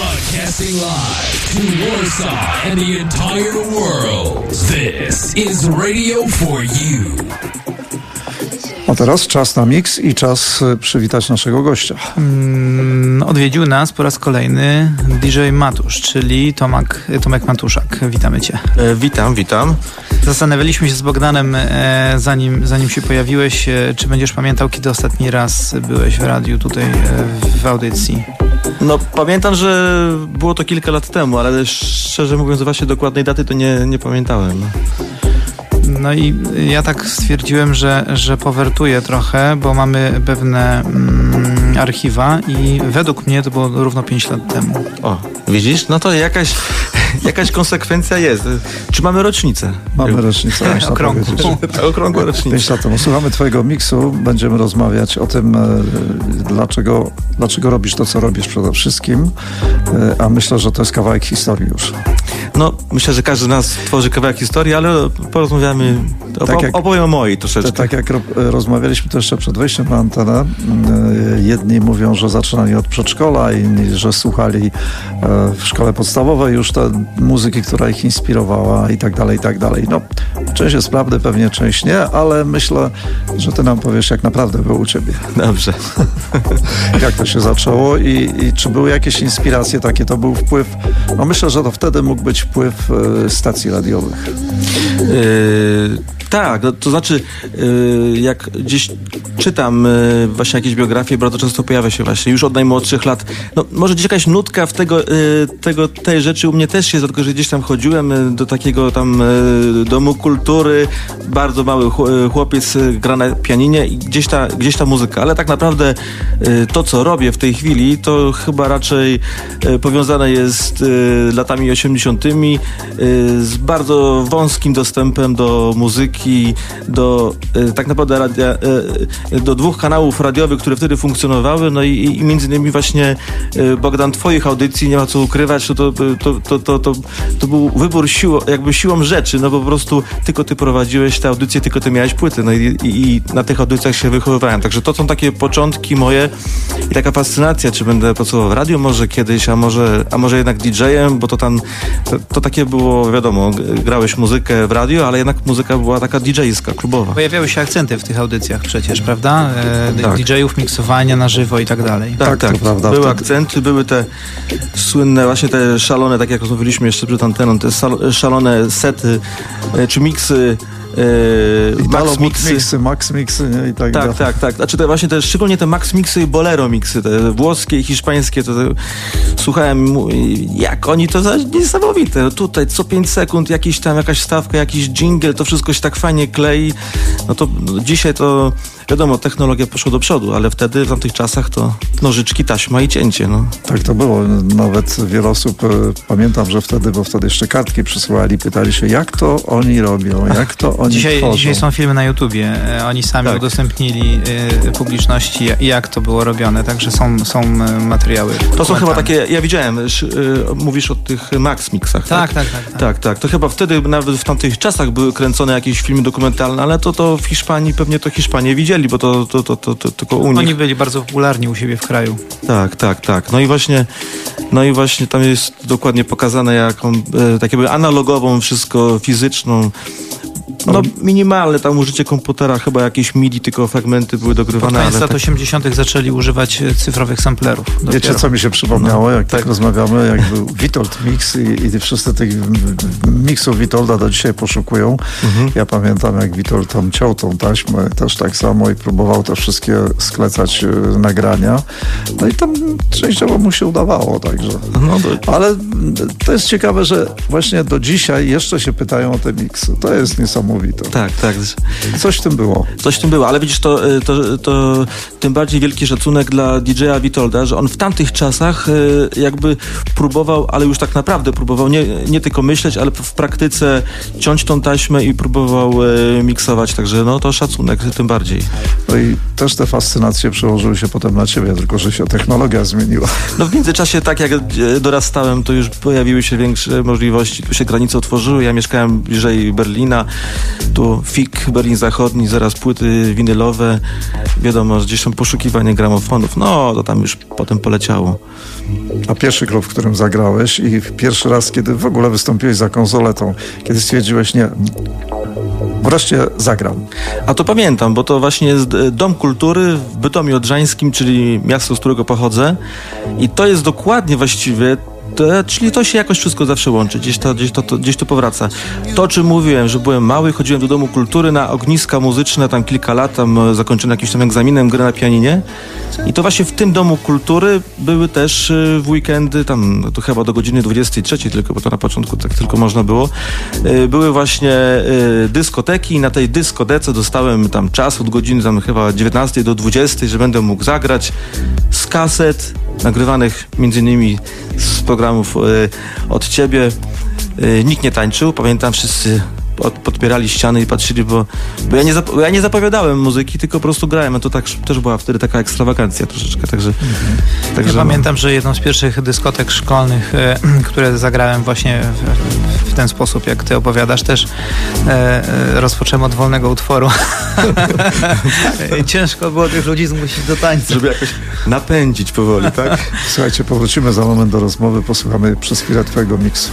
Broadcasting live to Warsaw and the entire world. This is Radio for You. A teraz czas na miks i czas y, przywitać naszego gościa. Mm, Odwiedził nas po raz kolejny DJ Matusz, czyli Tomak, Tomek Matuszak. Witamy Cię. E, witam, witam. Zastanawialiśmy się z Bogdanem, e, zanim, zanim się pojawiłeś, e, czy będziesz pamiętał, kiedy ostatni raz byłeś w radiu tutaj e, w audycji. No pamiętam, że było to kilka lat temu, ale szczerze mówiąc właśnie dokładnej daty to nie, nie pamiętałem. No i ja tak stwierdziłem, że, że powertuję trochę, bo mamy pewne mm, archiwa i według mnie to było równo 5 lat temu. O, widzisz? No to jakaś, jakaś konsekwencja jest. Czy mamy rocznicę? Mamy rocznicę, można Okrągłą. Okrągła rocznica. Pięć lat temu. Słuchamy Twojego miksu, będziemy rozmawiać o tym, e, dlaczego, dlaczego robisz to, co robisz przede wszystkim, E, a myślę, że to jest kawałek historii już. No, myślę, że każdy z nas tworzy kawałek historii, ale porozmawiamy, opo- Tak jak- opowiem o mojej To, troszeczkę. tak jak ro, rozmawialiśmy to jeszcze przed wejściem na antenę, e, jedni mówią, że zaczynali od przedszkola, inni, że słuchali e, w szkole podstawowej już te muzyki, która ich inspirowała i tak dalej, i tak dalej. No, część jest prawdy, pewnie część nie, ale myślę, że ty nam powiesz, jak naprawdę było u ciebie. Dobrze. Jak to się zaczęło i, i czy były jakieś inspiracje takie, to był wpływ, no myślę, że to wtedy mógł być wpływ e, stacji radiowych. Yy, tak, no, to znaczy yy, jak gdzieś czytam yy, właśnie jakieś biografie, bardzo często pojawia się właśnie już od najmłodszych lat. No, może gdzieś jakaś nutka w tego, tego, tej rzeczy u mnie też jest, dlatego że gdzieś tam chodziłem do takiego tam domu kultury, bardzo mały chł- chłopiec gra na pianinie i gdzieś ta, gdzieś ta muzyka, ale tak naprawdę to, co robię w tej chwili, to chyba raczej powiązane jest latami 80. yy, z bardzo wąskim dostępem do muzyki, do yy, tak naprawdę radia, yy, do dwóch kanałów radiowych, które wtedy funkcjonowały, no i, i między innymi właśnie Bogdan, twoich audycji, nie ma co ukrywać, to, to, to, to, to, to, to był wybór siłą, jakby siłą rzeczy, no bo po prostu tylko ty prowadziłeś te audycje, tylko ty miałeś płyty, no i, i, i na tych audycjach się wychowywałem, także to są takie początki moje i taka fascynacja, czy będę pracował w radiu może kiedyś, a może, a może jednak DJ-em, bo to tam, to, takie było, wiadomo, grałeś muzykę w radiu, ale jednak muzyka była taka DJ-ska, klubowa. Pojawiały się akcenty w tych audycjach przecież, prawda? E, Tak. DJ-ów, miksowania na żywo i tak dalej. Tak, Tak, tak. prawda, były wtedy- akcenty, były te słynne, właśnie te szalone, tak jak rozmawialiśmy jeszcze przed anteną, te szalone sety, e, czy miksy, I max mixy. mixy, max mixy nie? i tak, dalej. Tak, tak, tak. Znaczy te właśnie te, szczególnie te max mixy i bolero mixy, te włoskie i hiszpańskie, to, to słuchałem, jak oni to za niesamowite. No Tutaj co 5 sekund jakiś tam, jakaś stawka, jakiś jingle, to wszystko się tak fajnie klei. No to no, dzisiaj to, wiadomo, technologia poszła do przodu, ale wtedy, w tamtych czasach to nożyczki, taśma i cięcie, no. Tak to było. Nawet wiele osób, e, pamiętam, że wtedy, bo wtedy jeszcze kartki przysyłali, pytali się, jak to oni robią, jak to oni Dzisiaj, tworzą. dzisiaj są filmy na YouTubie. E, Oni sami Tak. udostępnili e, publiczności, jak- to było robione, także są, są materiały. To są chyba takie, ja widziałem, sz- y, mówisz o tych max mixach, Tak, tak, tak. tak. Tak, tak. To chyba wtedy, nawet w tamtych czasach były kręcone jakieś filmy dokumentalne, ale to, to w Hiszpanii, pewnie to Hiszpanie widzieli, bo to, to, to, to, to tylko u nich. Oni byli bardzo popularni u siebie w kraju. Tak, tak, tak. No i właśnie, no i właśnie tam jest dokładnie pokazane jaką, e, tak jakby analogową, wszystko fizyczną. No minimalne tam użycie komputera, chyba jakieś MIDI, tylko fragmenty były Pod dogrywane, koniec ale lat tak, 80. zaczęli używać e, cyfrowych samplerów. Wiecie, dopiero. co mi się przypomniało, jak tak tak. rozmawiamy, jak był Witold Mix i, i wszyscy tych miksów Witolda do dzisiaj poszukują. Mhm. Ja pamiętam, jak Witold tam ciął tą taśmę też tak samo i próbował te wszystkie sklecać e, nagrania. No i tam częściowo mu się udawało, także. no, to, Ale to jest ciekawe, że właśnie do dzisiaj jeszcze się pytają o te miksy. To jest niesamowite. Tak, tak. Coś w tym było. Coś w tym było, ale widzisz, to, y, to, to tym bardziej wielki szacunek dla DJ-a Witolda, że on w tamtych czasach y, jakby próbował, ale już tak naprawdę próbował nie, nie tylko myśleć, ale w praktyce ciąć tą taśmę i próbował y, miksować, także no to szacunek tym bardziej. No i też te fascynacje przełożyły się potem na ciebie, tylko że się technologia zmieniła. No w międzyczasie tak jak e, dorastałem, to już pojawiły się większe możliwości, tu się granice otworzyły, ja mieszkałem bliżej Berlina, tu FIK, Berlin Zachodni, zaraz płyty winylowe, wiadomo, gdzieś tam poszukiwanie gramofonów, no to tam już potem poleciało. A pierwszy klub, w którym zagrałeś i pierwszy raz, kiedy w ogóle wystąpiłeś za konsoletą, kiedy stwierdziłeś, nie, wreszcie zagram. A to pamiętam, bo to właśnie jest Dom Kultury w Bytomiu Odrzańskim, czyli miasto, z którego pochodzę. I to jest dokładnie właściwie to, czyli to się jakoś wszystko zawsze łączy, gdzieś to, gdzieś, to, to, gdzieś to powraca. To, o czym mówiłem, że byłem mały, chodziłem do Domu Kultury na ogniska muzyczne, tam kilka lat, tam e, zakończyłem jakimś tam egzaminem gry na pianinie i to właśnie w tym Domu Kultury były też e, w weekendy, tam no to chyba do godziny 23 tylko, bo to na początku tak tylko można było, e, były właśnie dyskoteki i na tej dyskotece dostałem tam czas od godziny tam chyba 19 do 20, że będę mógł zagrać z kaset, nagrywanych innymi z programów y, od ciebie. Y, nikt nie tańczył, pamiętam wszyscy podpierali ściany i patrzyli, bo, bo ja, nie zap, ja nie zapowiadałem muzyki, tylko po prostu grałem, a to tak, też była wtedy taka ekstrawagancja troszeczkę, także... Mhm. także ja no. pamiętam, że jedną z pierwszych dyskotek szkolnych, e, które zagrałem właśnie w, w, ten sposób, jak ty opowiadasz, też e, e rozpocząłem od wolnego utworu. Ciężko było tych ludzi zmusić do tańca. Żeby jakoś napędzić powoli, tak? Słuchajcie, powrócimy za moment do rozmowy, posłuchamy przez chwilę twojego miksu.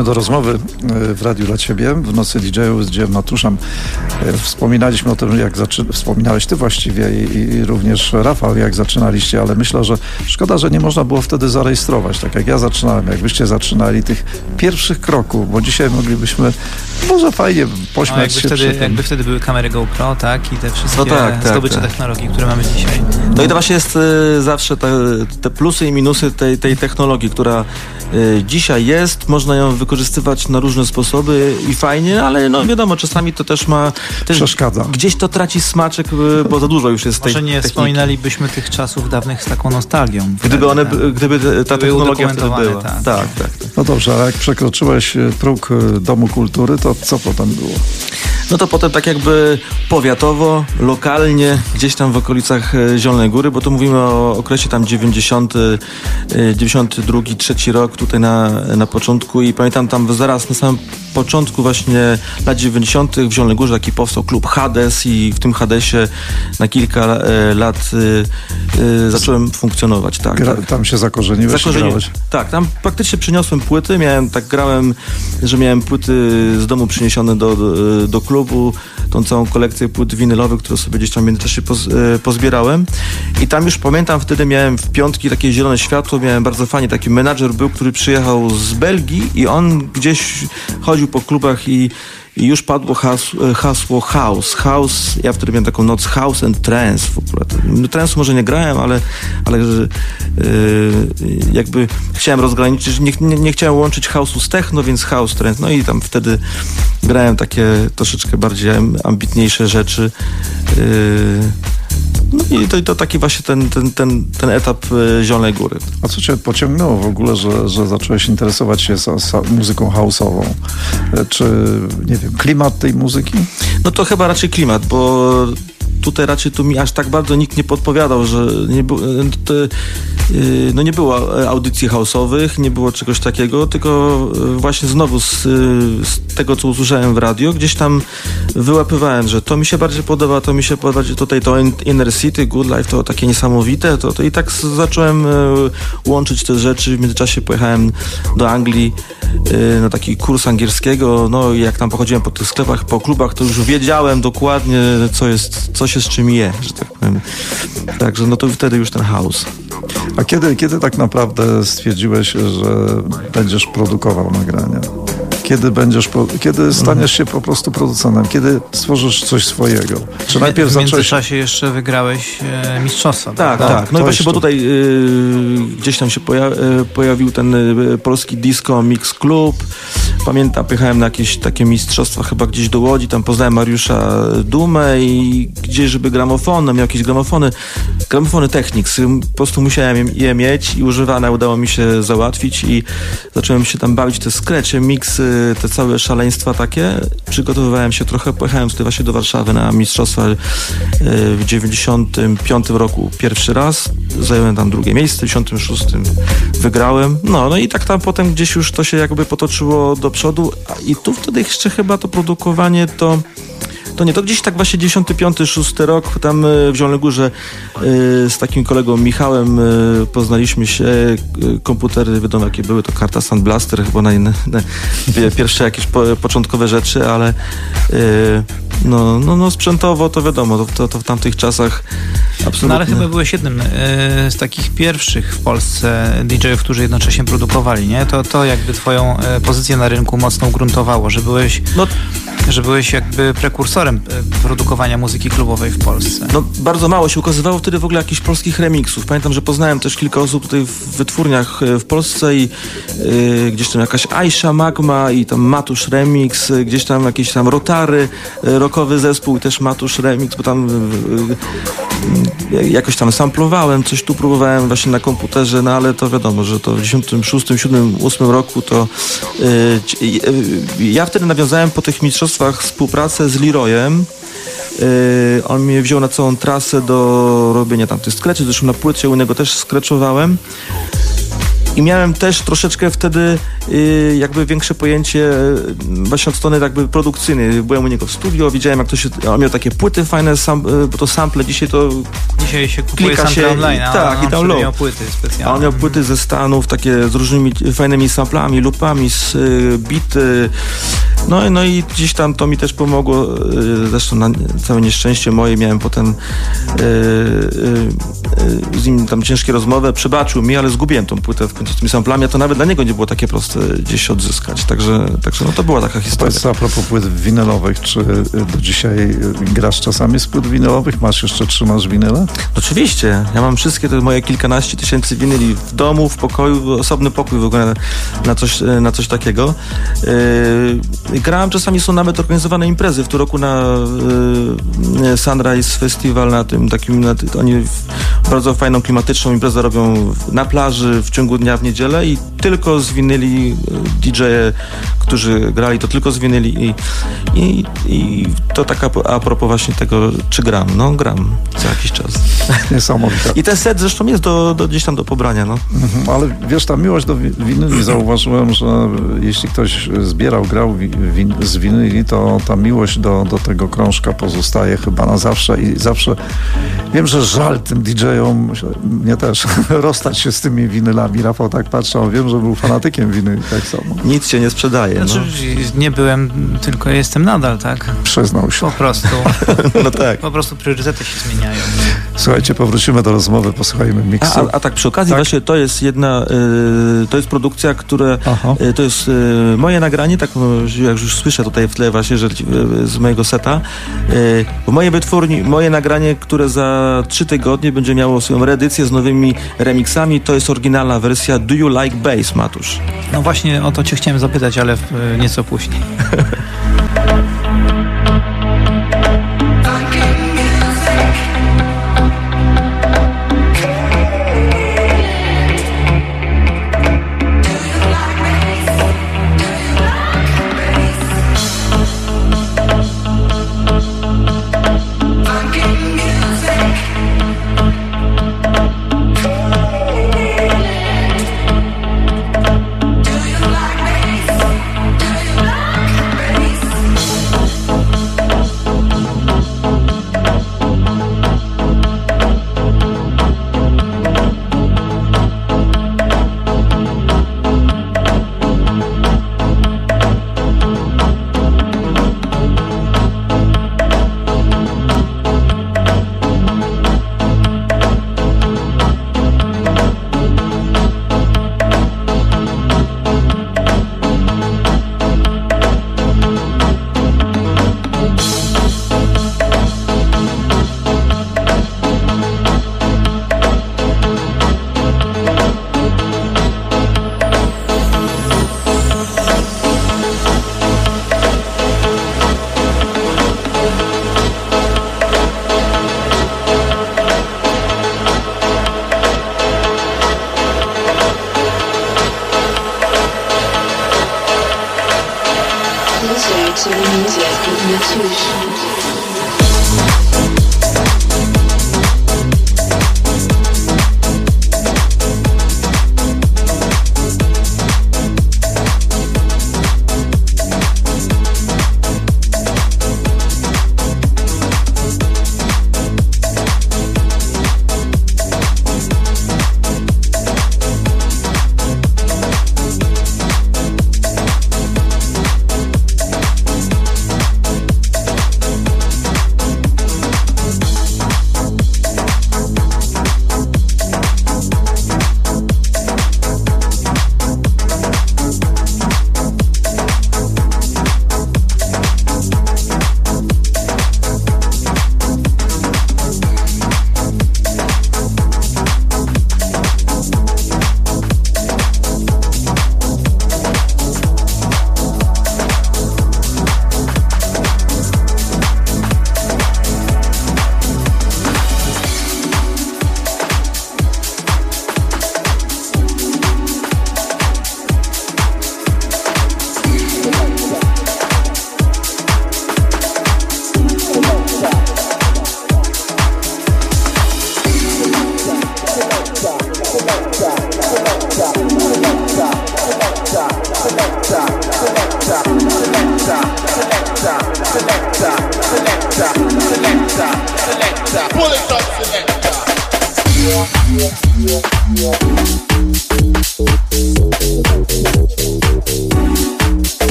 Wracamy do rozmowy e, w Radiu dla Ciebie. W Nocy DJ-ów z dziełem Matuszem e, wspominaliśmy o tym, jak zaczy... wspominałeś Ty właściwie i, i, również Rafał, jak zaczynaliście, ale myślę, że szkoda, że nie można było wtedy zarejestrować, tak jak ja zaczynałem, jakbyście zaczynali tych pierwszych kroków, bo dzisiaj moglibyśmy może fajnie pośmiać no, jakby się wtedy, jakby wtedy były kamery GoPro, tak? I te wszystkie no tak, tak, zdobycze tak. technologii, które mamy dzisiaj. No i to właśnie jest y, zawsze te, te, plusy i minusy tej, tej technologii, która y, dzisiaj jest, można ją wykorzystywać na różne sposoby i fajnie, ale no wiadomo, czasami to też ma... Też Przeszkadza. Gdzieś to traci smaczek, y, bo za dużo już jest Może tej nie techniki. wspominalibyśmy tych czasów dawnych z taką nostalgią. Gdyby one, tak. gdyby ta technologia wtedy była. Tak. Tak, tak, tak. No dobrze, a jak przekroczyłeś próg Domu Kultury, to co potem było? No to potem tak jakby powiatowo, lokalnie, gdzieś tam w okolicach Zielonej Góry, bo tu mówimy o okresie tam 90, 92, 3 rok tutaj na, na początku i pamiętam tam zaraz na samym początku właśnie lat 90. w Zielonej Górze taki powstał klub Hades i w tym Hadesie na kilka e, lat e, e, zacząłem funkcjonować. Tak, Gra, tak. Tam się zakorzeniłeś? Zakorzeniłem. Tak, tam praktycznie przyniosłem płyty, miałem, tak grałem, że miałem płyty z domu przyniesione do, do, do klubu, tą całą kolekcję płyt winylowych, które sobie gdzieś tam w międzyczasie poz, pozbierałem i tam już pamiętam, wtedy miałem w piątki takie zielone światło, miałem bardzo fajnie, taki menadżer był, który przyjechał z Belgii i on gdzieś chodził po klubach i, i już padło hasło, hasło house. House, ja wtedy miałem taką noc house and trance w ogóle. No, trance może nie grałem, ale, ale yy, jakby chciałem rozgraniczyć, nie, nie, nie chciałem łączyć house'u z techno, więc house trance. No i tam wtedy grałem takie troszeczkę bardziej ambitniejsze rzeczy. Yy, i to, to taki właśnie ten, ten, ten, ten etap Zielonej Góry. A co cię pociągnęło w ogóle, że, że zacząłeś interesować się za, za muzyką house'ową? Czy, nie wiem, klimat tej muzyki? No to chyba raczej klimat, bo tutaj raczej tu mi aż tak bardzo nikt nie podpowiadał, że nie, bu- to, no nie było audycji house'owych, nie było czegoś takiego, tylko właśnie znowu z, z, tego, co usłyszałem w radio, gdzieś tam wyłapywałem, że to mi się bardziej podoba, to mi się podoba, tutaj to Inner City, Good Life, to takie niesamowite, to, to i tak zacząłem łączyć te rzeczy. W międzyczasie pojechałem do Anglii na taki kurs angielskiego, no i jak tam pochodziłem po tych sklepach, po klubach, to już wiedziałem dokładnie, co jest, co się z czym je, że tak powiem. Także no to wtedy już ten house. A kiedy, kiedy tak naprawdę stwierdziłeś, że będziesz produkował nagrania? Kiedy będziesz, kiedy staniesz się po prostu producentem? Kiedy stworzysz coś swojego? Czy najpierw w zacząłeś... międzyczasie jeszcze wygrałeś e, mistrzostwa, Tak, prawda? tak. No i właśnie, bo tutaj y, gdzieś tam się poja y, pojawił ten y, polski disco mix club. Pamiętam, pojechałem na jakieś takie mistrzostwa chyba gdzieś do Łodzi, tam poznałem Mariusza Dumę i gdzieś, żeby gramofonem, miał jakieś gramofony, gramofony Technics. Po prostu musiałem je mieć i używane udało mi się załatwić i zacząłem się tam bawić te skrecze, miksy, te całe szaleństwa takie. Przygotowywałem się trochę, pojechałem wtedy właśnie do Warszawy na mistrzostwa w 95 roku pierwszy raz. Zająłem tam drugie miejsce, w 96 wygrałem. No, no i tak tam potem gdzieś już to się jakby potoczyło do przodu i tu wtedy jeszcze chyba to produkowanie to to nie, to gdzieś tak właśnie 95, 6 rok tam w Zielonej Górze z takim kolegą Michałem poznaliśmy się, komputery wiadomo jakie były, to karta Sandblaster chyba na, na, na pierwsze jakieś po, początkowe rzeczy, ale no, no, no sprzętowo to wiadomo, to, to, to w tamtych czasach absolutnie... No ale chyba byłeś jednym z takich pierwszych w Polsce DJ-ów, którzy jednocześnie produkowali, nie? To, to jakby twoją pozycję na rynku mocno ugruntowało, że byłeś, no, że byłeś jakby prekursorem produkowania muzyki klubowej w Polsce. No bardzo mało się ukazywało wtedy w ogóle jakichś polskich remixów. Pamiętam, że poznałem też kilka osób tutaj w wytwórniach w Polsce i yy, gdzieś tam jakaś Aisha Magma i tam Matusz Remix, gdzieś tam jakieś tam Rotary, rockowy zespół i też Matusz Remix, bo tam yy, jakoś tam samplowałem, coś tu próbowałem właśnie na komputerze, no ale to wiadomo, że to w 96, 7, 8 roku to ja wtedy nawiązałem po tych mistrzostwach współpracę z Leroyem. On mnie wziął na całą trasę do robienia tam tych zresztą na płycie u niego też skreczowałem. I miałem też troszeczkę wtedy y, jakby większe pojęcie y, właśnie od strony jakby produkcyjnej. Byłem u niego w studio, widziałem jak to się, on miał takie płyty fajne, sam, y, bo to sample dzisiaj to Dzisiaj się kupuje Klika się i- online, a tak, i on download. miał płyty A specjalne. on miał płyty ze Stanów, takie z różnymi fajnymi samplami, lupami, z y, bity. No, i- no i gdzieś tam to mi też pomogło. y, Zresztą na całe nieszczęście moje miałem potem y, y, y, z nim tam ciężkie rozmowy. Przebaczył mi, ale zgubiłem tą płytę w końcu z tymi samplami, a to nawet dla niego nie było takie proste gdzieś odzyskać. Także, także no to była taka historia. Powiedz a propos płyt winylowych, czy do dzisiaj grasz czasami z płyt winylowych? Masz jeszcze, trzymasz winyle? Oczywiście, ja mam wszystkie te moje kilkanaście tysięcy winyli w domu, w pokoju, osobny pokój w ogóle na coś, na coś takiego. Yy, grałem czasami, są nawet organizowane imprezy. W tym roku na yy, Sunrise Festival, na tym takim, na, oni bardzo fajną, klimatyczną imprezę robią na plaży w ciągu dnia w niedzielę i tylko z winyli yy, DJ-e, którzy grali, to tylko z winyli i, i, i to tak a, a propos właśnie tego, czy gram. No gram co jakiś czas. Niesamowite. I ten set zresztą jest do, do, gdzieś tam do pobrania, no. Mhm, Ale wiesz, ta miłość do wi- winyli, zauważyłem, że jeśli ktoś zbierał, grał wi- win, z winyli, to ta miłość do, do tego krążka pozostaje chyba na zawsze i zawsze wiem, że żal tym DJ-om, mnie też, rozstać się z tymi winylami. Rafał tak patrzał, wiem, że był fanatykiem winyli, tak samo. Nic się nie sprzedaje, Znaczy, nie byłem, tylko jestem nadal, tak? Przyznał się. Po prostu. no. no tak. Po prostu priorytety się zmieniają. Słuchajcie, powrócimy do rozmowy, posłuchajmy A, miksu. a, a tak przy okazji Tak. właśnie to jest jedna, y, to jest produkcja, które, y, to jest y, moje nagranie, tak jak już słyszę tutaj w tle właśnie, że y, z mojego seta, y, w mojej wytwórni, moje nagranie, które za trzy tygodnie będzie miało swoją reedycję z nowymi remixami, to jest oryginalna wersja Do You Like Bass, Matusz? No właśnie o to cię chciałem zapytać, ale nieco później.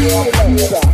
Alexa.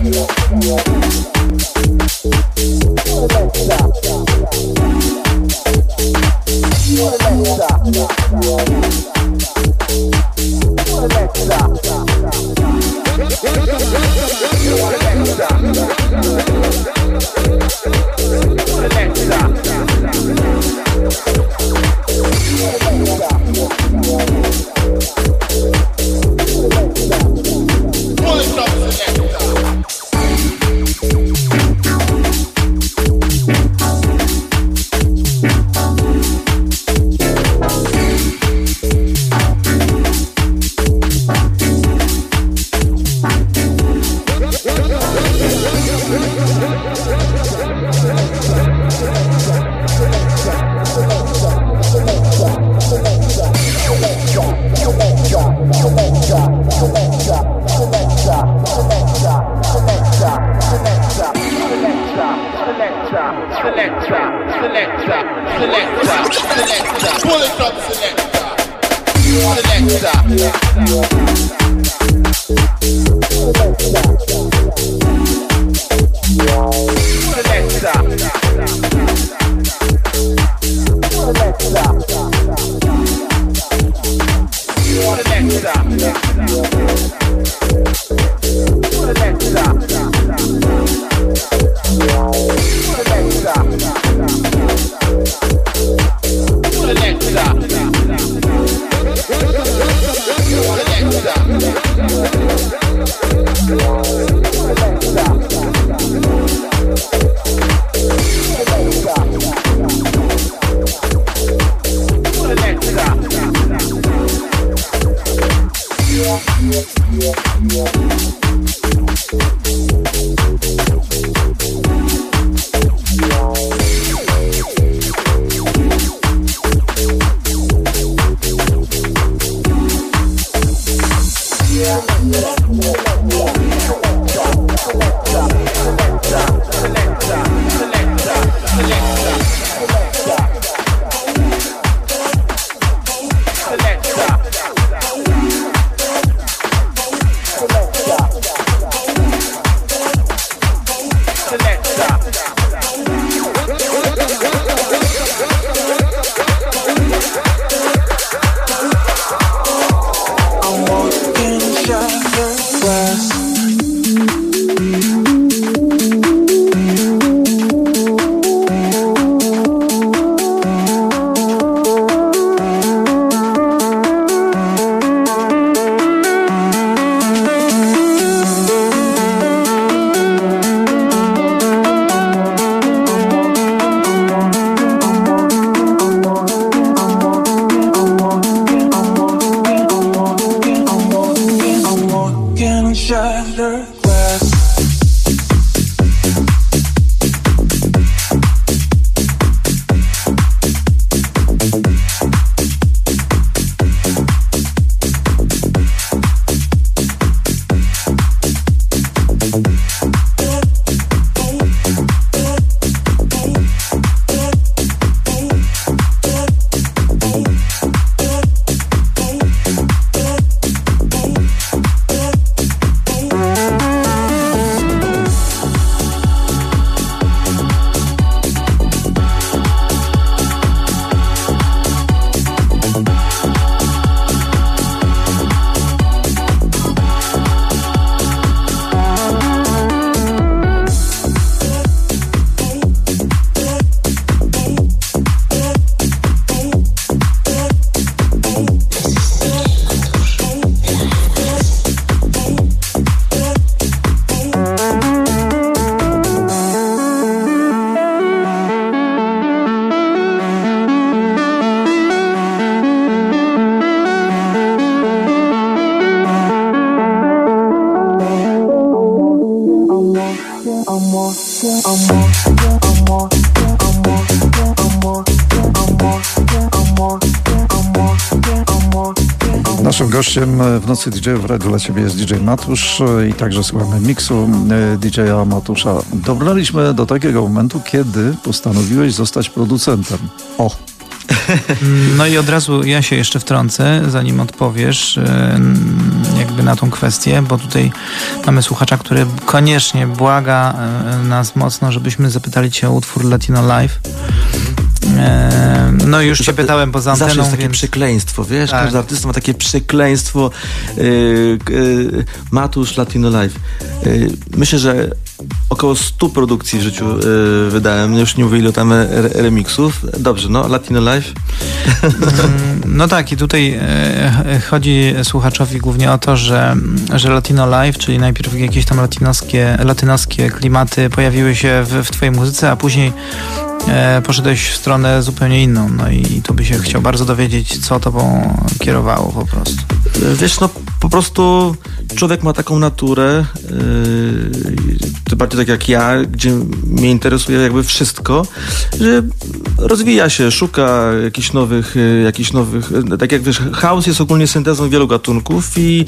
Gościem w Nocy DJ w Radiu dla Ciebie jest DJ Matusz i także słuchamy miksu e, DJ-a Matusza. Dobraliśmy do takiego momentu, kiedy postanowiłeś zostać producentem. O! No i od razu ja się jeszcze wtrącę, zanim odpowiesz e, jakby na tą kwestię, bo tutaj mamy słuchacza, który koniecznie błaga e, nas mocno, żebyśmy zapytali cię o utwór Latino Live. No już cię pytałem poza anteną, Zawsze jest takie więc... przekleństwo, wiesz? Tak. Każdy artysta ma takie przekleństwo. Yy, yy, Matusz Latino Live. Yy, myślę, że około 100 produkcji w życiu yy, wydałem. Już nie mówię ile tam re remixów. Dobrze, no Latino Live. No tak, i tutaj e, chodzi słuchaczowi głównie o to, że, że Latino Live, czyli najpierw jakieś tam latynoskie, latynoskie klimaty pojawiły się w, w twojej muzyce, a później e, poszedłeś w stronę zupełnie inną. No i tu by się chciał bardzo dowiedzieć, co tobą kierowało po prostu. Wiesz, no po prostu człowiek ma taką naturę, yy, bardziej tak jak ja, gdzie mnie interesuje jakby wszystko, że rozwija się, szuka jakichś nowych, yy, jakichś nowych, yy, tak jak wiesz, chaos jest ogólnie syntezą wielu gatunków i,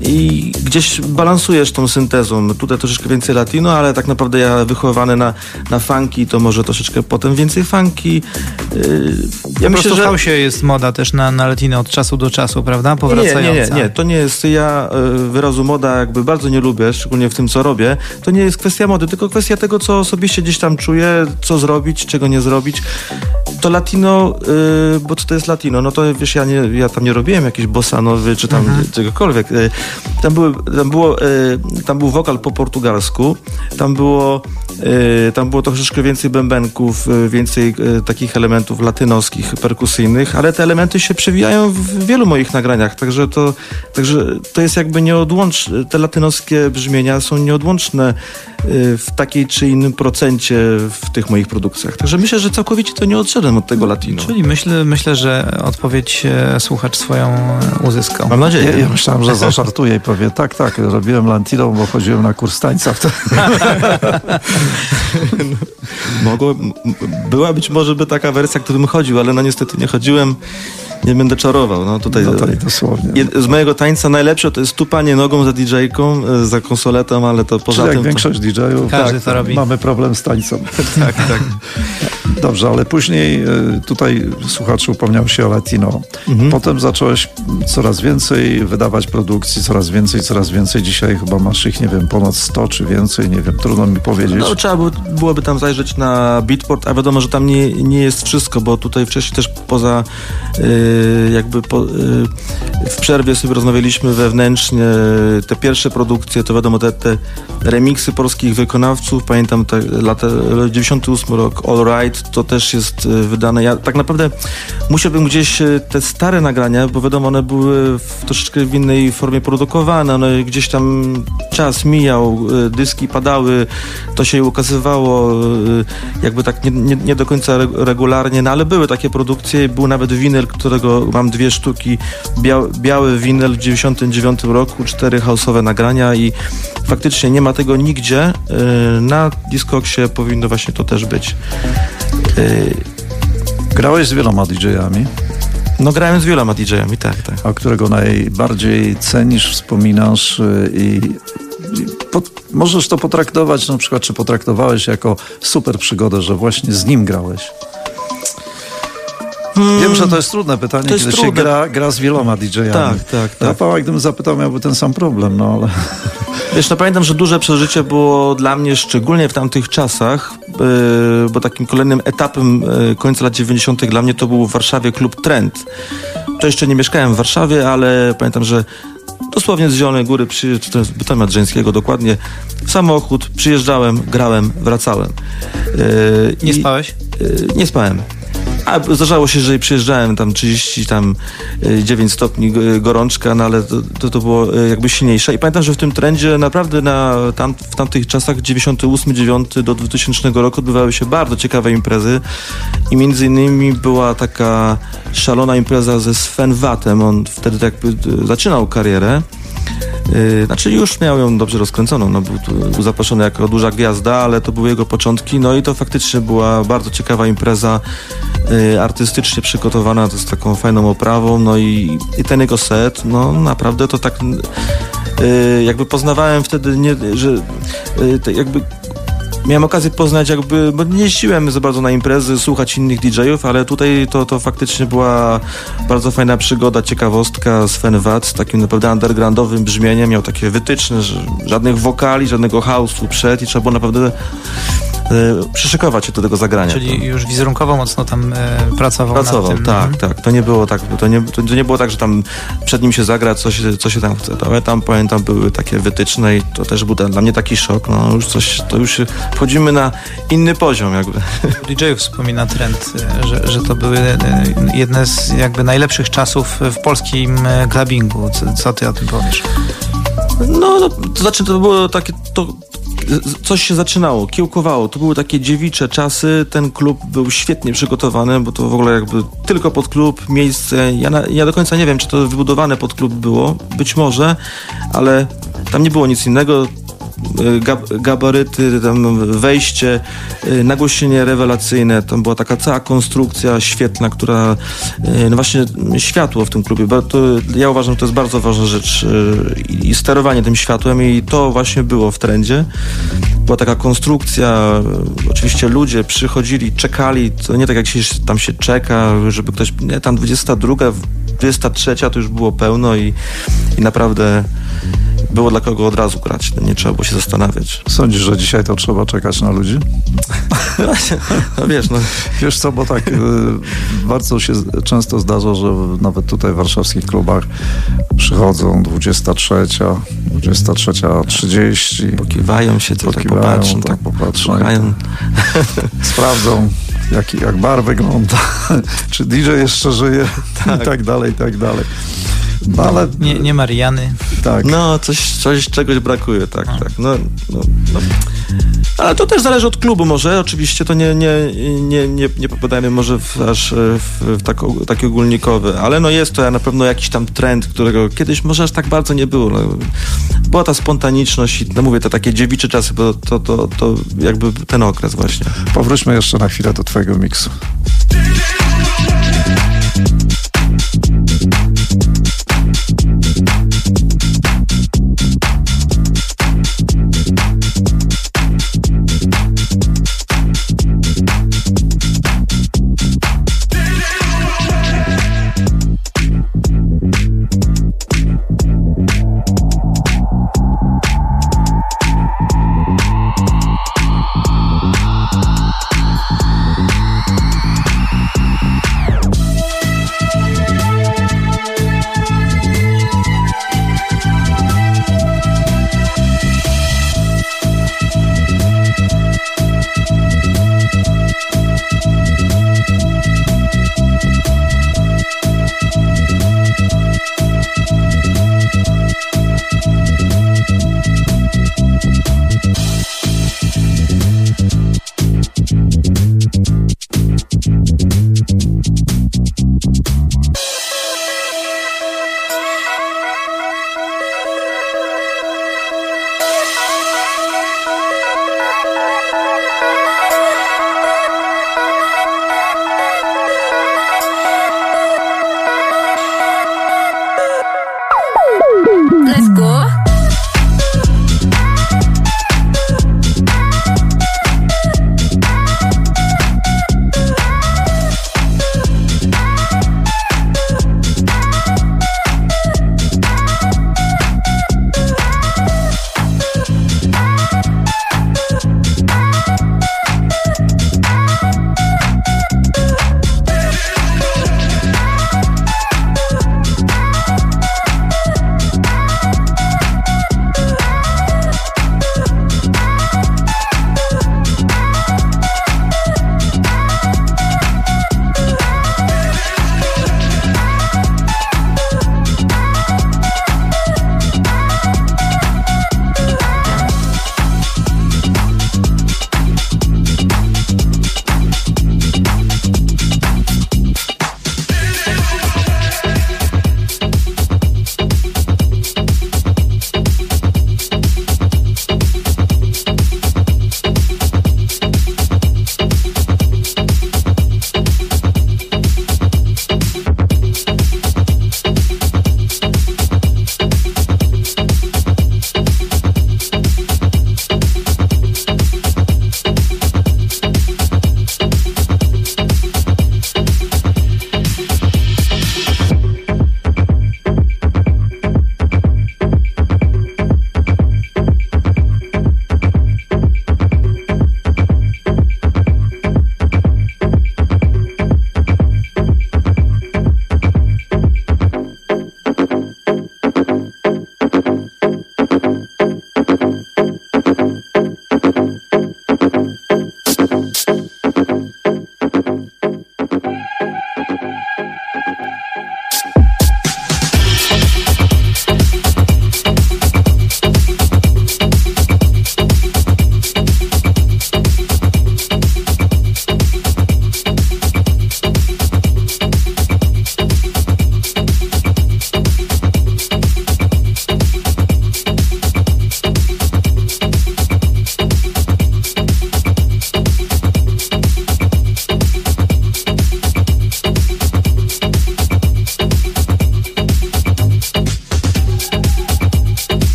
i gdzieś balansujesz tą syntezą. No Tutaj troszeczkę więcej latino, ale tak naprawdę ja wychowany na, na funky, to może troszeczkę potem więcej funky. Yy, Ja myślę, że w house'ie jest moda też na, na latino od czasu do czasu, prawda? Powracająca. Nie, nie, nie, nie, to nie jest, ja y, wyrazu moda jakby bardzo nie lubię, szczególnie w tym, co robię. To nie jest kwestia mody, tylko kwestia tego, co osobiście gdzieś tam czuję, co zrobić, czego nie zrobić. To latino, y, bo co to jest latino? No to wiesz, ja, nie, ja tam nie robiłem jakiejś bossanowy, czy tam czegokolwiek. Y, tam, były, tam, było, y, tam był wokal po portugalsku, tam było, y, tam było troszeczkę więcej bębenków, y, więcej y, takich elementów latynoskich, perkusyjnych, ale te elementy się przewijają w wielu moich nagraniach, także to, także to jest jakby nieodłączne, te latynoskie brzmienia są nieodłączne w takiej czy innym procencie w tych moich produkcjach. Także myślę, że całkowicie to nie odszedłem od tego latino. Czyli myślę, myślę, że odpowiedź e, słuchacz swoją e, uzyskał. Mam nadzieję. Ja, ja myślałem, że zażartuje i powie, tak, tak, robiłem Lantino, bo chodziłem na kurs tańca. Mogło, była być może by taka wersja, którym chodził, ale no niestety nie chodziłem, nie będę czarował. No tutaj No tak, dosłownie. Z mojego tańca najlepsze to jest tupanie nogą za DJ-ką, e, za konsoletą, ale to poza Czyli jak tym... większość DJ-ów, Każdy to robi. mamy problem z tańcem. To, tak, tak. Dobrze, ale później y, tutaj słuchacz upomniał się o Latino. Mhm. Potem zacząłeś coraz więcej wydawać produkcji, coraz więcej, coraz więcej. Dzisiaj chyba masz ich, nie wiem, ponad 100 czy więcej, nie wiem, trudno mi powiedzieć. No, trzeba by, byłoby tam zajrzeć na Beatport, a wiadomo, że tam nie, nie jest wszystko, bo tutaj wcześniej też poza y, jakby po, y, w przerwie sobie rozmawialiśmy wewnętrznie te pierwsze produkcje, to wiadomo, te, te remiksy polskich wykonawców, pamiętam te lata 98 rok, All Right, to też jest y, wydane. Ja tak naprawdę musiałbym gdzieś y, te stare nagrania, bo wiadomo, one były w troszeczkę w innej formie produkowane, one gdzieś tam czas mijał, y, dyski padały, to się ukazywało jakby tak nie, nie, nie do końca reg- regularnie, no ale były takie produkcje, był nawet winyl, którego mam dwie sztuki, bia, biały winyl w 99 roku, cztery house'owe nagrania i faktycznie nie ma tego nigdzie. Na Discogsie powinno właśnie to też być. Y, Grałeś z wieloma DJ-ami, No grałem z wieloma DJ-ami, tak, tak. a którego najbardziej cenisz, wspominasz y, i, pot, możesz to potraktować na przykład, czy potraktowałeś jako super przygodę, że właśnie z nim grałeś. Wiem, że to jest trudne pytanie, To jest kiedy się trudne. gra, gra z wieloma DJ-ami. Tak, tak, tak. Rafała, gdybym zapytał, miałby ten sam problem, no ale... Wiesz, no pamiętam, że duże przeżycie było dla mnie, szczególnie w tamtych czasach, yy, bo takim kolejnym etapem yy, końca lat 90. dla mnie to był w Warszawie klub Trend. To jeszcze nie mieszkałem w Warszawie, ale pamiętam, że dosłownie z Zielonej Góry, jest temat Żeńskiego dokładnie, samochód, przyjeżdżałem, grałem, wracałem. Yy, Nie i- spałeś? Y, Nie spałem. A zdarzało się, że przyjeżdżałem tam 30, tam y, 9 stopni y, gorączka, no ale to, to, to było y, jakby silniejsze. I pamiętam, że w tym trendzie naprawdę na tam, w tamtych czasach 98-9 do 2000 roku odbywały się bardzo ciekawe imprezy i między innymi była taka szalona impreza ze Sven Watem. On wtedy jakby y, zaczynał karierę. Yy, znaczy już miał ją dobrze rozkręconą, no był, był zaproszony jako duża gwiazda, ale to były jego początki, no i to faktycznie była bardzo ciekawa impreza, yy, artystycznie przygotowana, to z taką fajną oprawą, no i, i ten jego set, no naprawdę to tak yy, jakby poznawałem wtedy, nie, że te jakby miałem okazję poznać jakby, bo nie jeździłem za bardzo na imprezy, słuchać innych DJ-ów, ale tutaj to, to faktycznie była bardzo fajna przygoda, ciekawostka. Sven Watt z takim naprawdę undergroundowym brzmieniem, miał takie wytyczne, że żadnych wokali, żadnego house'u przed i trzeba było naprawdę przyszykować się do tego zagrania. Czyli już wizerunkowo mocno tam e, pracował Pracował, tym. tak, Mhm. tak. To nie było tak, to nie, to nie było tak, że tam przed nim się zagra, co się, co się tam chce. Ale tam pamiętam były takie wytyczne i to też był dla mnie taki szok. No już coś, to już wchodzimy na inny poziom jakby. DJ-ów wspomina trend, e, że, że to były jedne z jakby najlepszych czasów w polskim clubbingu. Co, co ty o tym powiesz? No, no to znaczy to było takie, to coś się zaczynało, kiełkowało. To były takie dziewicze czasy. Ten klub był świetnie przygotowany, bo to w ogóle jakby tylko pod klub, miejsce. Ja, na, ja do końca nie wiem, czy to wybudowane pod klub było. Być może, ale tam nie było nic innego. Y, Gab, gabaryty, tam wejście, y, nagłośnienie rewelacyjne, tam była taka cała konstrukcja świetna, która, y, no właśnie światło w tym klubie, to, ja uważam, że to jest bardzo ważna rzecz i, sterowanie tym światłem. I to właśnie było w trendzie. Była taka konstrukcja, oczywiście ludzie przychodzili, czekali, to nie tak jak się tam się czeka, żeby ktoś, nie, tam 22, 23 to już było pełno i, i naprawdę było dla kogo od razu grać, nie trzeba było się zastanawiać. Sądzisz, że dzisiaj to trzeba czekać na ludzi? No wiesz, no, Wiesz co, bo tak y, bardzo się często zdarza, że nawet tutaj w warszawskich klubach przychodzą 23, 23.30, pokiwają się, to tak Pokiwają, popatrzą, tak tak popatrzą. słuchają. sprawdzą jak, jak bar wygląda, czy DJ jeszcze żyje i tak dalej, i tak dalej. No ale Nie, nie Mariany. tak, No, coś, coś, czegoś brakuje, tak, tak. No, no, no. Ale to też zależy od klubu może, oczywiście to nie, nie, nie, nie, nie popadajmy może w, aż e, w, w tak, taki ogólnikowy, ale no jest to na pewno jakiś tam trend, którego kiedyś może aż tak bardzo nie było. No. Była ta spontaniczność i no mówię, te takie dziewicze czasy, bo to, to, to jakby ten okres właśnie. powróćmy jeszcze na chwilę do twojego miksu.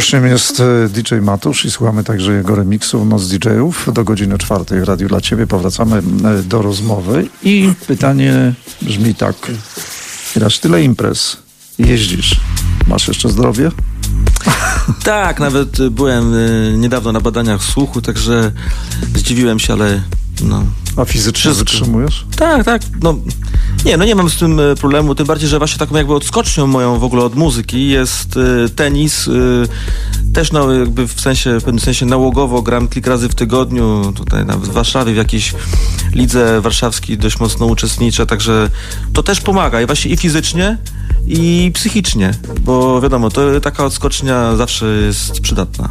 Gościem jest e, DJ Matusz i słuchamy także jego remiksu Noc DJ-ów do godziny czwartej w Radiu dla Ciebie. Powracamy e, do rozmowy i pytanie brzmi tak. Grasz tyle imprez, jeździsz, masz jeszcze zdrowie? Tak, nawet byłem y, niedawno na badaniach słuchu, także zdziwiłem się, ale no. A fizycznie Wszystko. wytrzymujesz? Tak, tak, no. Nie, no nie mam z tym y, problemu, tym bardziej, że właśnie taką jakby odskocznią moją w ogóle od muzyki jest y, tenis. Y, też no jakby w sensie, w pewnym sensie nałogowo gram kilka razy w tygodniu, tutaj nawet w Warszawie w jakiejś lidze warszawskiej dość mocno uczestniczę, także to też pomaga i właśnie i fizycznie, i psychicznie, bo wiadomo, to taka odskocznia zawsze jest przydatna.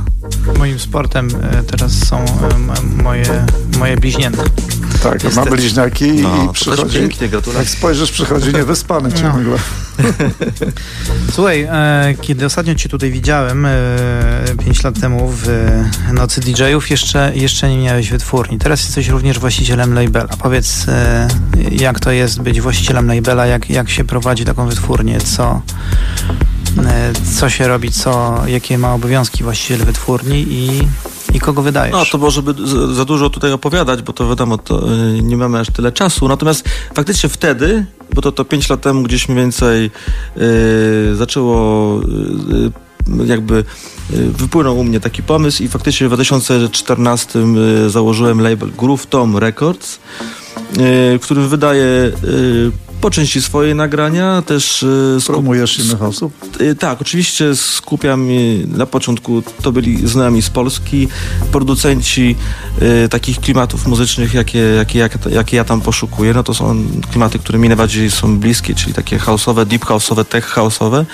Moim sportem e, teraz są e, moje, moje bliźnięta. Tak, ma Niestety. bliźniaki No, i przychodzi... pięknie, gratulacje. Jak spojrzysz, przychodzi niewyspany No. Słuchaj, e, kiedy ostatnio cię tutaj widziałem, e, 5 lat temu w e, Nocy DJ-ów, jeszcze, jeszcze nie miałeś wytwórni. Teraz jesteś również właścicielem labela. Powiedz, e, jak to jest być właścicielem labela, jak, jak się prowadzi taką wytwórnię, co, e, co się robi, co, jakie ma obowiązki właściciel wytwórni i, i kogo wydajesz. No to może by za- za dużo tutaj opowiadać, bo to wiadomo, to y, nie mamy aż tyle czasu. Natomiast faktycznie wtedy, bo to, to 5 lat temu gdzieś mniej więcej y, zaczęło y, y, jakby y, wypłynął u mnie taki pomysł i faktycznie w 2014 y, założyłem label Groove Tom Records, który wydaje y, po części swoje nagrania, też y, skup- Promujesz innych osób? Y, Tak, oczywiście skupiam y, na początku to byli znajomi z Polski, producenci y, takich klimatów muzycznych, jakie, jakie, jakie, jakie ja tam poszukuję. No to są klimaty, które mi najbardziej są bliskie, czyli takie house'owe, deep house'owe, tech house'owe.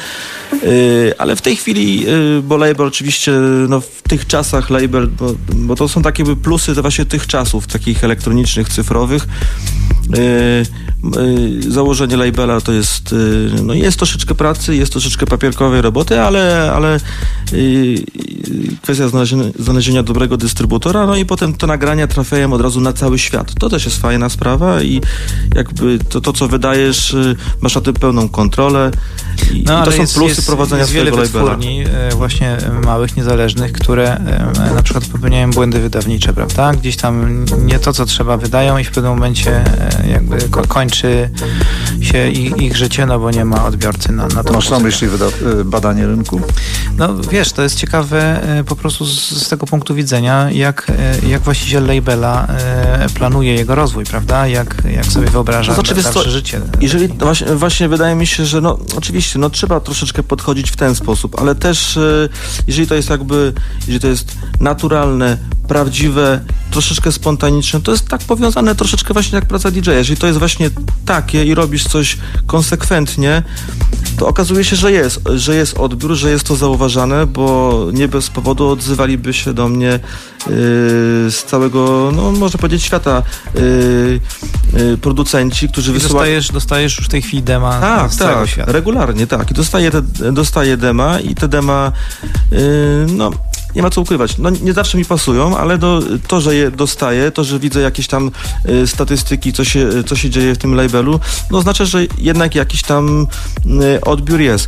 Y, ale w tej chwili, y, bo label oczywiście, no w tych czasach label, bo, bo to są takie plusy to właśnie tych czasów, takich elektronicznych, cyfrowych. Y, założenie labela to jest, y, no jest troszeczkę pracy, jest troszeczkę papierkowej roboty, ale, ale y, kwestia znalezienia, znalezienia dobrego dystrybutora, no i potem te nagrania trafiają od razu na cały świat. To też jest fajna sprawa i jakby to, to co wydajesz, masz na tym pełną kontrolę i, i to No, są jest, plusy jest, prowadzenia jest wiele swojego labela. wytwórni, e, właśnie małych, niezależnych, które na przykład popełniają błędy wydawnicze, prawda? Gdzieś tam nie to, co trzeba wydają i w pewnym momencie jakby ko kończy się ich, ich życie, no bo nie ma odbiorcy na, na to. Masz na myśli wyda- y, badanie rynku? No wiesz, to jest ciekawe e, po prostu z, z tego punktu widzenia, jak, e, jak właściciel labela planuje jego rozwój, prawda? Jak, jak sobie wyobraża To znaczy, dalsze życie. Jeżeli właśnie, właśnie wydaje mi się, że no oczywiście, no trzeba troszeczkę podchodzić w ten sposób, ale też jeżeli to jest jakby, jeżeli to jest naturalne, prawdziwe, troszeczkę spontaniczne, to jest tak powiązane troszeczkę właśnie jak praca DJ. Jeżeli to jest właśnie takie i robisz coś konsekwentnie, to okazuje się, że jest, że jest odbiór, że jest to zauważane, bo nie bez powodu odzywaliby się do mnie yy, z całego, no można powiedzieć, świata yy, yy, producenci, którzy wysyłają... dostajesz, dostajesz już w tej chwili dema Tak, z tak, świata. regularnie, tak. I dostaję, te, dostaję dema i te dema, yy, no, nie ma co ukrywać. No, nie zawsze mi pasują, ale do, to, że je dostaję, to, że widzę jakieś tam y, statystyki, co się, co się dzieje w tym labelu, no oznacza, że jednak jakiś tam y, odbiór jest.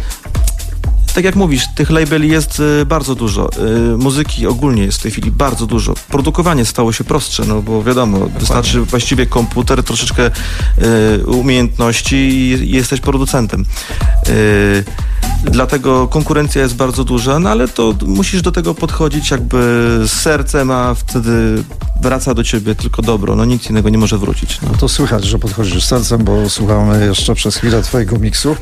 Tak jak mówisz, tych labeli jest y, bardzo dużo. Y, muzyki ogólnie jest w tej chwili bardzo dużo. Produkowanie stało się prostsze, no bo wiadomo, wystarczy właściwie komputer, troszeczkę y, umiejętności i jesteś producentem. Dlatego konkurencja jest bardzo duża, no ale to musisz do tego podchodzić jakby z sercem, a wtedy wraca do ciebie tylko dobro. No nic innego nie może wrócić. No. No to słychać, że podchodzisz sercem, bo słuchamy jeszcze przez chwilę twojego miksu.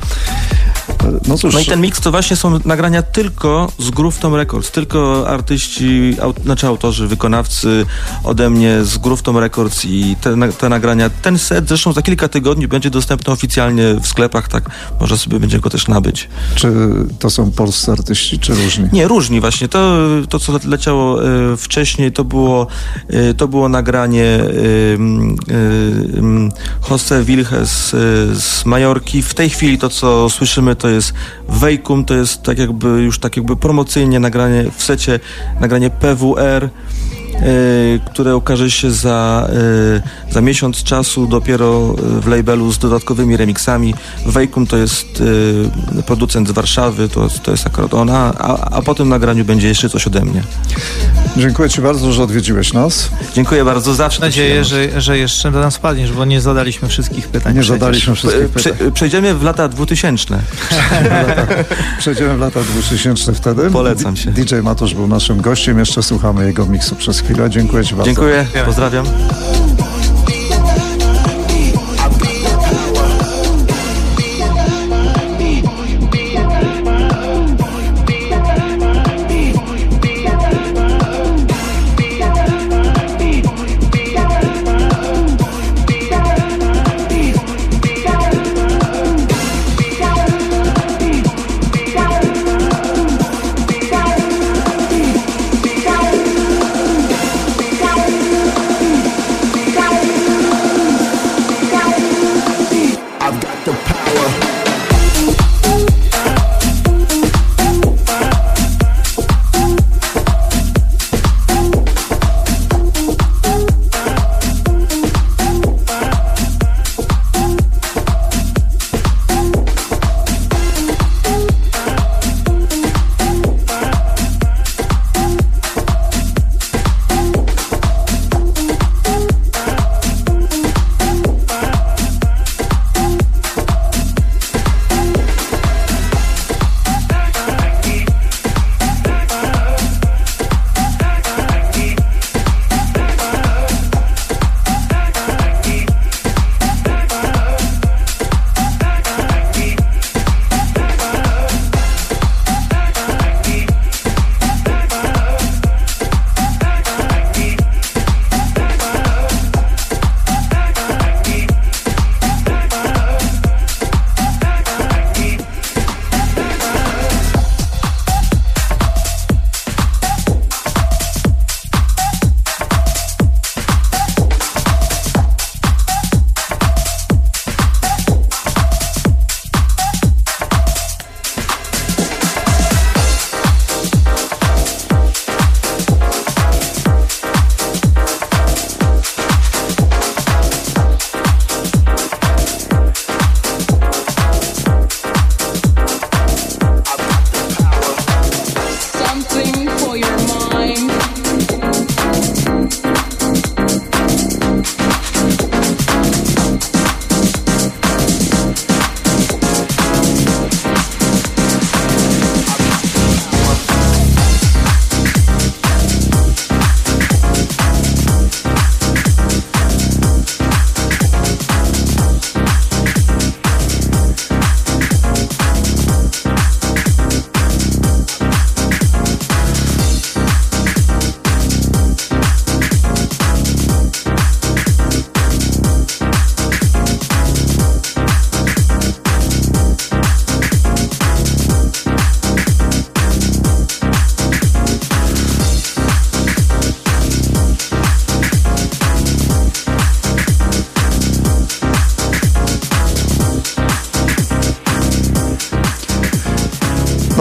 No cóż, No i ten miks to właśnie są nagrania tylko z Groove Tom Records, tylko artyści, aut, znaczy autorzy, wykonawcy ode mnie z Groove Tom Records i te, te nagrania, ten set zresztą za kilka tygodni będzie dostępny oficjalnie w sklepach, tak może sobie będzie go też nabyć. czy to są polscy artyści, czy różni? Nie, różni właśnie. To, to co leciało e, wcześniej, to było, e, to było nagranie m, Jose Wilhes z Majorki. W tej chwili to, co słyszymy, to jest Wejkum, to jest tak jakby już tak jakby promocyjnie nagranie w secie, nagranie PWR. Które ukaże się za, e, za miesiąc czasu dopiero w labelu z dodatkowymi remixami. Wejkum to jest e, producent z Warszawy, to, to jest akurat ona, a, a po tym nagraniu będzie jeszcze coś ode mnie. Dziękuję Ci bardzo, że odwiedziłeś nas. Dziękuję bardzo, zawsze. Mam nadzieję, że, że jeszcze do nas wpadniesz, bo nie zadaliśmy wszystkich pytań. Nie przecież. zadaliśmy wszystkich Prze, pytań. przejdziemy w lata 2000. Przejdziemy w lata 2000 wtedy. Polecam się. DJ Matusz był naszym gościem. Jeszcze słuchamy jego miksu przez chwilę. Dziękuję Ci bardzo. Dziękuję, pozdrawiam.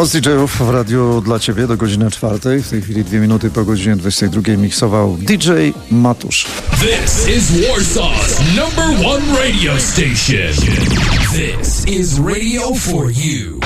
Noc DJ-ów w radiu dla Ciebie do godziny czwartej. W tej chwili dwie minuty po godzinie 22 miksował DJ Matusz. This is Warsaw's number one radio station. This is Radio for You.